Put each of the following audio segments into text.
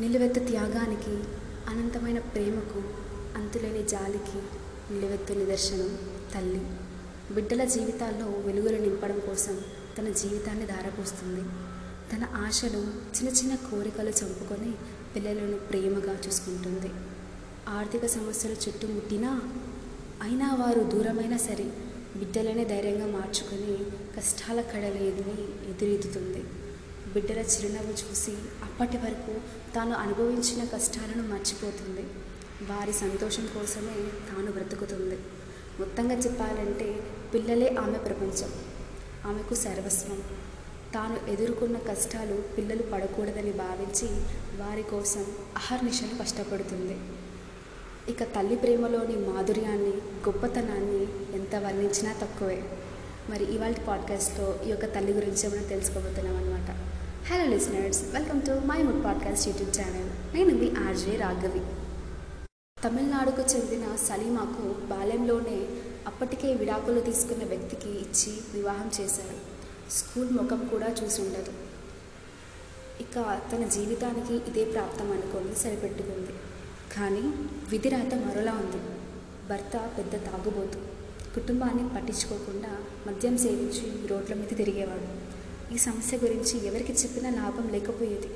నిలువెత్తు త్యాగానికి అనంతమైన ప్రేమకు అంతులేని జాలికి నిలువెత్తు నిదర్శనం తల్లి. బిడ్డల జీవితాల్లో వెలుగులు నింపడం కోసం తన జీవితాన్ని ధారపోస్తుంది. తన ఆశలు చిన్న చిన్న కోరికలు చంపుకొని పిల్లలను ప్రేమగా చూసుకుంటుంది. ఆర్థిక సమస్యలు చుట్టుముట్టినా అయినా వారు దూరమైనా సరే బిడ్డలనే ధైర్యంగా మార్చుకొని కష్టాల కడలేదని ఎదురెదుతుంది బిడ్డల చిరునవ్వు చూసి అప్పటి వరకు తాను అనుభవించిన కష్టాలను మర్చిపోతుంది. వారి సంతోషం కోసమే తాను బ్రతుకుతుంది. మొత్తంగా చెప్పాలంటే పిల్లలే ఆమె ప్రపంచం. ఆమెకు సర్వస్వం. తాను ఎదుర్కొన్న కష్టాలు పిల్లలు పడకూడదని భావించి వారి కోసం అహర్నిశలు కష్టపడుతుంది. ఇక తల్లి ప్రేమలోని మాధుర్యాన్ని గొప్పతనాన్ని ఎంత వర్ణించినా తక్కువే. మరి ఇవాళ పాడ్కాస్ట్లో ఈ యొక్క తల్లి గురించి మనం తెలుసుకోబోతున్నాం అనమాట hello listeners welcome to my mood podcast YouTube channel నేను మీ ఆర్జే రాఘవి తమిళనాడుకు చెందిన సలీమాకు బాల్యంలోనే అప్పటికే విడాకులు తీసుకున్న వ్యక్తికి ఇచ్చి వివాహం చేశారు స్కూల్ ముఖం కూడా చూసి ఉండదు. ఇక తన జీవితానికి ఇదే ప్రాప్తం అనుకొని సరిపెట్టుకుంది. కానీ విధిరాత మరోలా ఉంది. భర్త పెద్ద తాగుబోతు. కుటుంబాన్ని పట్టించుకోకుండా మద్యం సేవించి రోడ్ల మీద తిరిగేవాడు. ఈ సమస్య గురించి ఎవరికి చెప్పినా లాభం లేకపోయేది.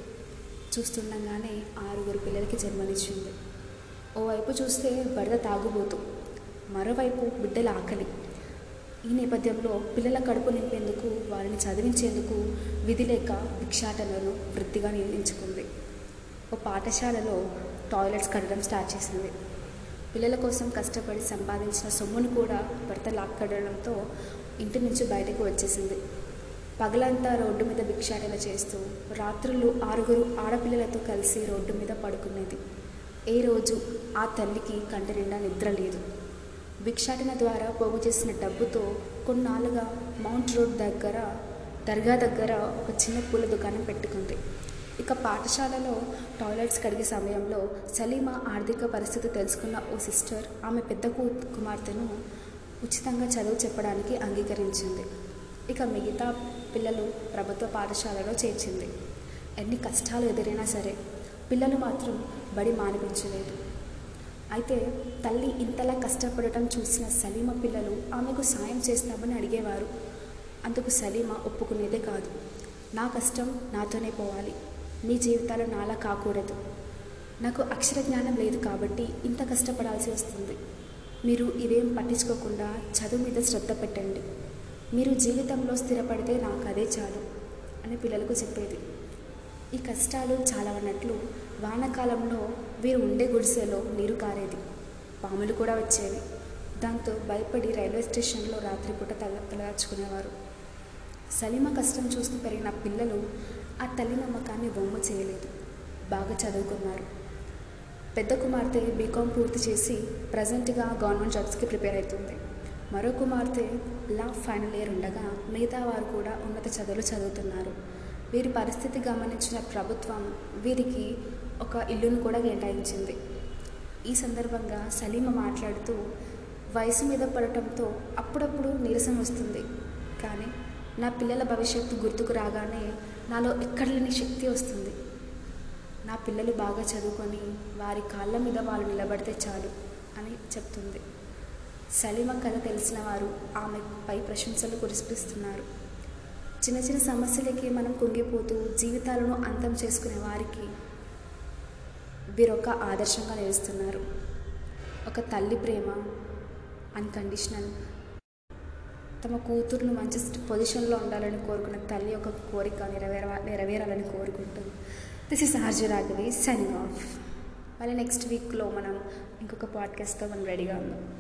చూస్తుండగానే ఆరుగురు పిల్లలకి జన్మనిచ్చింది. ఓవైపు చూస్తే భర్త తాగుబోతు మరోవైపు బిడ్డల ఆకలి. ఈ నేపథ్యంలో పిల్లల కడుపు నింపేందుకు వారిని చదివించేందుకు విధి లేక భిక్షాటనను వృత్తిగా నిర్ణయించుకుంది. ఓ పాఠశాలలో టాయిలెట్స్ కట్టడం స్టార్ట్ చేసింది. పిల్లల కోసం కష్టపడి సంపాదించిన సొమ్మును కూడా భర్త లాక్కడడంతో ఇంటి నుంచి బయటకు వచ్చేసింది. పగలంతా రోడ్డు మీద భిక్షాటన చేస్తూ రాత్రులు ఆరుగురు ఆడపిల్లలతో కలిసి రోడ్డు మీద పడుకునేది. ఏ రోజు ఆ తల్లికి కంటి నిండా నిద్ర లేదు. భిక్షాటన ద్వారా పోగు చేసిన డబ్బుతో కొన్నాళ్ళుగా మౌంట్ రోడ్ దగ్గర దర్గా దగ్గర ఒక చిన్న పూల దుకాణం పెట్టుకుంది. ఇక పాఠశాలలో టాయిలెట్స్ కడిగే సమయంలో సలీమా ఆర్థిక పరిస్థితి తెలుసుకున్న ఓ సిస్టర్ ఆమె పెద్ద కుమార్తెను ఉచితంగా చదువు చెప్పడానికి అంగీకరించింది. ఇక మిగతా పిల్లలు ప్రభుత్వ పాఠశాలలో చేర్చింది. ఎన్ని కష్టాలు ఎదురైనా సరే పిల్లలు మాత్రం బడి మానిపించలేదు. అయితే తల్లి ఇంతలా కష్టపడటం చూసిన సలీమ పిల్లలు ఆమెకు సాయం చేస్తామని అడిగేవారు. అందుకు సలీమ ఒప్పుకునేదే కాదు. నా కష్టం నాతోనే పోవాలి. మీ జీవితాలు నాలా కాకూడదు. నాకు అక్షర జ్ఞానం లేదు కాబట్టి ఇంత కష్టపడాల్సి వస్తుంది. మీరు ఇదేం పట్టించుకోకుండా చదువు మీద శ్రద్ధ పెట్టండి. మీరు జీవితంలో స్థిరపడితే నాకు అదే చాలు అని పిల్లలకు చెప్పేది. ఈ కష్టాలు చాలా ఉన్నట్లు వానాకాలంలో వీరు ఉండే గుడిసెలో నీరు కారేది. పాములు కూడా వచ్చేవి. దాంతో భయపడి రైల్వే స్టేషన్లో రాత్రిపూట తల తలదాచుకునేవారు. సలీమ కష్టం చూస్తూ పెరిగిన పిల్లలు ఆ తల్లి నమ్మకాన్ని బొమ్మ చేయలేదు. బాగా చదువుకున్నారు. పెద్ద కుమార్తె బీకామ్ పూర్తి చేసి ప్రజెంట్గా గవర్నమెంట్ జాబ్స్కి ప్రిపేర్ అవుతుంది. మరో కుమార్తె లా ఫైనల్ ఇయర్ ఉండగా మిగతా వారు కూడా ఉన్నత చదువులు చదువుతున్నారు. వీరి పరిస్థితి గమనించిన ప్రభుత్వం వీరికి ఒక ఇల్లును కూడా కేటాయించింది. ఈ సందర్భంగా సలీమ మాట్లాడుతూ వయసు మీద పడటంతో అప్పుడప్పుడు నీరసం వస్తుంది. కానీ నా పిల్లల భవిష్యత్తు గుర్తుకు రాగానే నాలో ఎక్కడ లేని శక్తి వస్తుంది. నా పిల్లలు బాగా చదువుకొని వారి కాళ్ళ మీద వాళ్ళు నిలబడితే చాలు అని చెప్తుంది. సలీమ కథ తెలిసిన వారు ఆమెపై ప్రశంసలు కురిపిస్తున్నారు. చిన్న చిన్న సమస్యలకి మనం కుంగిపోతూ జీవితాలను అంతం చేసుకునే వారికి వీరొక ఆదర్శంగా నిలుస్తున్నారు. ఒక తల్లి ప్రేమ అన్కండిషనల్ తమ కూతురును మంచి పొజిషన్లో ఉండాలని కోరుకున్న తల్లి యొక్క కోరిక నెరవేర నెరవేరాలని కోరుకుంటుంది this is RJ Raghavi signing off మళ్ళీ నెక్స్ట్ వీక్లో మనం ఇంకొక పాడ్కాస్ట్తో మనం రెడీగా ఉందాం.